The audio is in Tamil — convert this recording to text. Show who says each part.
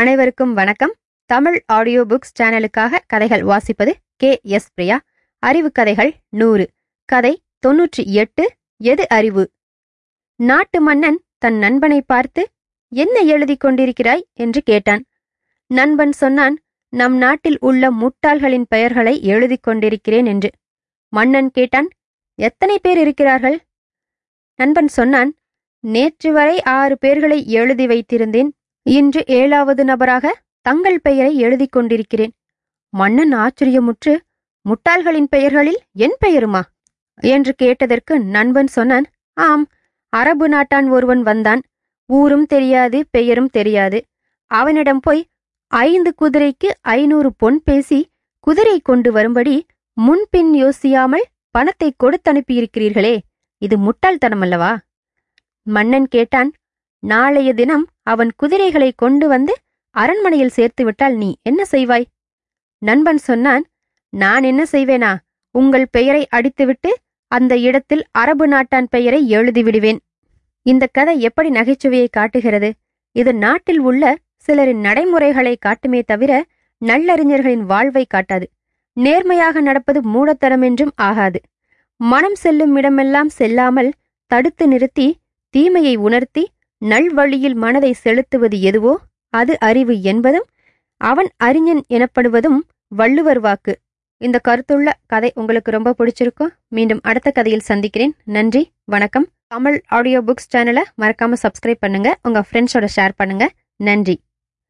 Speaker 1: அனைவருக்கும் வணக்கம் தமிழ் ஆடியோ புக்ஸ் சேனலுக்காக கதைகள் வாசிப்பது கே எஸ் பிரியா அறிவு கதைகள் நூறு கதை தொன்னூற்றி எட்டு எது அறிவு நாட்டு மன்னன் தன் நண்பனை பார்த்து என்ன எழுதி கொண்டிருக்கிறாய் என்று கேட்டான் நண்பன் சொன்னான் நம் நாட்டில் உள்ள முட்டாள்களின் பெயர்களை எழுதி கொண்டிருக்கிறேன் என்று மன்னன் கேட்டான் எத்தனை பேர் இருக்கிறார்கள் நண்பன் சொன்னான் நேற்று வரை ஆறு பேர்களை எழுதி வைத்திருந்தேன் இன்று ஏழாவது நபராக தங்கள் பெயரை எழுதி கொண்டிருக்கிறேன் மன்னன் ஆச்சரியமுற்று முட்டாள்களின் பெயர்களில் என் பெயருமா என்று கேட்டதற்கு நண்பன் சொன்னான் ஆம் அரபு நாட்டான் ஒருவன் வந்தான் ஊரும் தெரியாது பெயரும் தெரியாது அவனிடம் போய் ஐந்து குதிரைக்கு ஐநூறு பொன் பேசி குதிரை கொண்டு வரும்படி முன்பின் யோசியாமல் பணத்தை கொடுத்தனுப்பியிருக்கிறீர்களே இது முட்டாள்தனம் அல்லவா மன்னன் கேட்டான் நாளைய தினம் அவன் குதிரைகளை கொண்டு வந்து அரண்மனையில் சேர்த்துவிட்டால் நீ என்ன செய்வாய் நண்பன் சொன்னான் நான் என்ன செய்வேனா உங்கள் பெயரை அடித்துவிட்டு அந்த இடத்தில் அரபு நாட்டான் பெயரை எழுதிவிடுவேன் இந்த கதை எப்படி நகைச்சுவையை காட்டுகிறது இது நாட்டில் உள்ள சிலரின் நடைமுறைகளை காட்டுமே தவிர நல்லறிஞர்களின் வாழ்வை காட்டாது நேர்மையாக நடப்பது மூடத்தனம் என்றும் ஆகாது மனம் செல்லும் இடமெல்லாம் செல்லாமல் தடுத்து நிறுத்தி தீமையை உணர்த்தி நல்வழியில் மனதை செலுத்துவது எதுவோ அது அறிவு என்பதும் அவன் அறிஞன் எனப்படுவதும் வள்ளுவர் வாக்கு இந்த கருத்துள்ள கதை உங்களுக்கு ரொம்ப பிடிச்சிருக்கும் மீண்டும் அடுத்த கதையில் சந்திக்கிறேன் நன்றி வணக்கம் தமிழ் ஆடியோ புக்ஸ் சேனலை மறக்காம சப்ஸ்கிரைப் பண்ணுங்க உங்க ஃப்ரெண்ட்ஸோட ஷேர் பண்ணுங்க நன்றி